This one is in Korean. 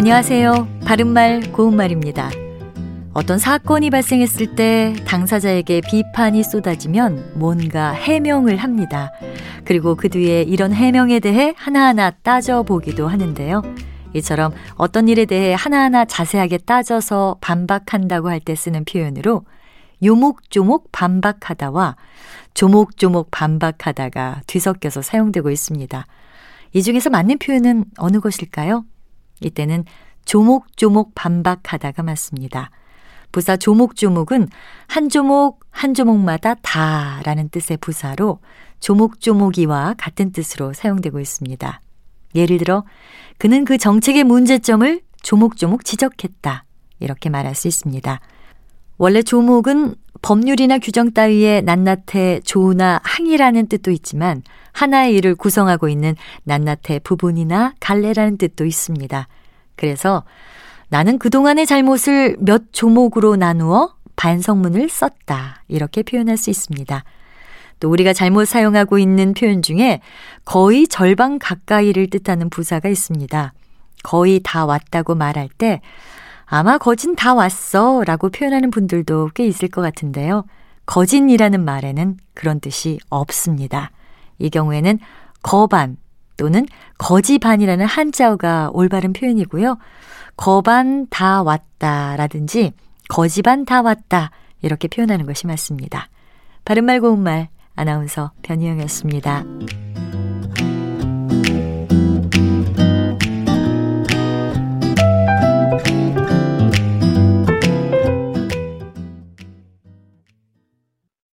안녕하세요. 바른말 고운말입니다. 어떤 사건이 발생했을 때 당사자에게 비판이 쏟아지면 뭔가 해명을 합니다. 그리고 그 뒤에 이런 해명에 대해 하나하나 따져보기도 하는데요. 이처럼 어떤 일에 대해 하나하나 자세하게 따져서 반박한다고 할 때 쓰는 표현으로 요목조목 반박하다와 조목조목 반박하다가 뒤섞여서 사용되고 있습니다. 이 중에서 맞는 표현은 어느 것일까요? 이때는 조목조목 반박하다가 맞습니다. 부사 조목조목은 한 조목 한 조목마다 다라는 뜻의 부사로 조목조목이와 같은 뜻으로 사용되고 있습니다. 예를 들어 그는 그 정책의 문제점을 조목조목 지적했다. 이렇게 말할 수 있습니다. 원래 조목은 법률이나 규정 따위에 낱낱해 조나 항이라는 뜻도 있지만 하나의 일을 구성하고 있는 낱낱해 부분이나 갈래라는 뜻도 있습니다. 그래서 나는 그동안의 잘못을 몇 조목으로 나누어 반성문을 썼다. 이렇게 표현할 수 있습니다. 또 우리가 잘못 사용하고 있는 표현 중에 거의 절반 가까이를 뜻하는 부사가 있습니다. 거의 다 왔다고 말할 때 아마 거진 다 왔어 라고 표현하는 분들도 꽤 있을 것 같은데요. 거진이라는 말에는 그런 뜻이 없습니다. 이 경우에는 거반 또는 거지반이라는 한자어가 올바른 표현이고요. 거반 다 왔다 라든지 거지반 다 왔다 이렇게 표현하는 것이 맞습니다. 바른말 고운말 아나운서 변희영이었습니다.